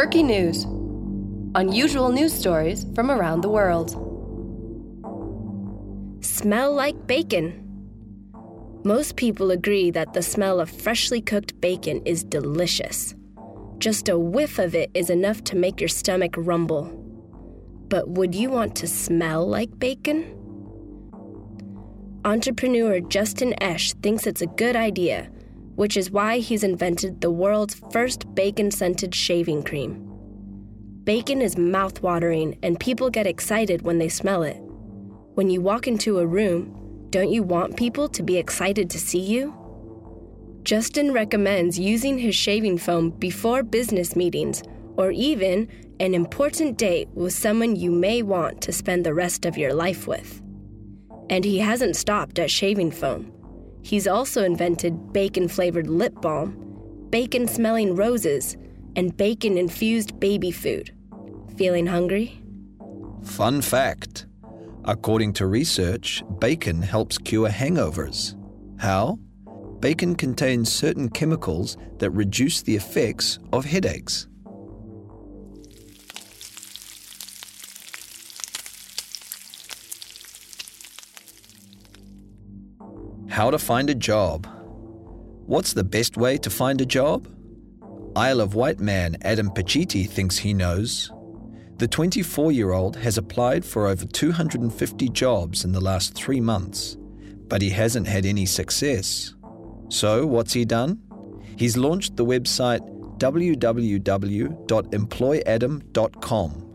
Quirky News Unusual news stories from around the world. Smell like bacon. Most people agree that the smell of freshly cooked bacon is delicious. Just a whiff of it is enough to make your stomach rumble. But would you want to smell like bacon? Entrepreneur Justin Esch thinks it's a good idea, which is why he's invented the world's first bacon scented shaving cream. Bacon is mouth-watering and people get excited when they smell it. When you walk into a room, don't you want people to be excited to see you? Justin recommends using his shaving foam before business meetings or even an important date with someone you may want to spend the rest of your life with. And he hasn't stopped at shaving foam. He's also invented bacon flavored lip balm, bacon smelling roses, and bacon infused baby food. Feeling hungry? Fun fact according to research, bacon helps cure hangovers. How? Bacon contains certain chemicals that reduce the effects of headaches. How to find a job. What's the best way to find a job? Isle of Wight man Adam Pacitti thinks he knows. The 24 year old has applied for over 250 jobs in the last three months, but he hasn't had any success. So, what's he done? He's launched the website www.employadam.com.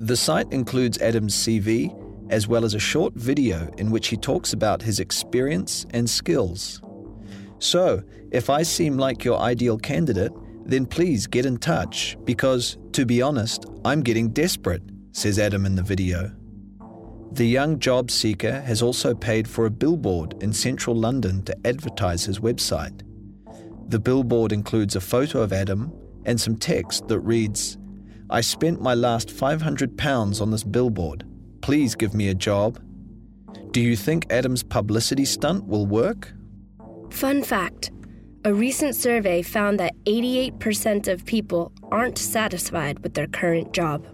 The site includes Adam's CV as well as a short video in which he talks about his experience and skills. So, if I seem like your ideal candidate, then please get in touch because, to be honest, I'm getting desperate, says Adam in the video. The young job seeker has also paid for a billboard in central London to advertise his website. The billboard includes a photo of Adam and some text that reads, I spent my last £500 on this billboard. Please give me a job. Do you think Adam's publicity stunt will work? Fun fact a recent survey found that 88% of people aren't satisfied with their current job.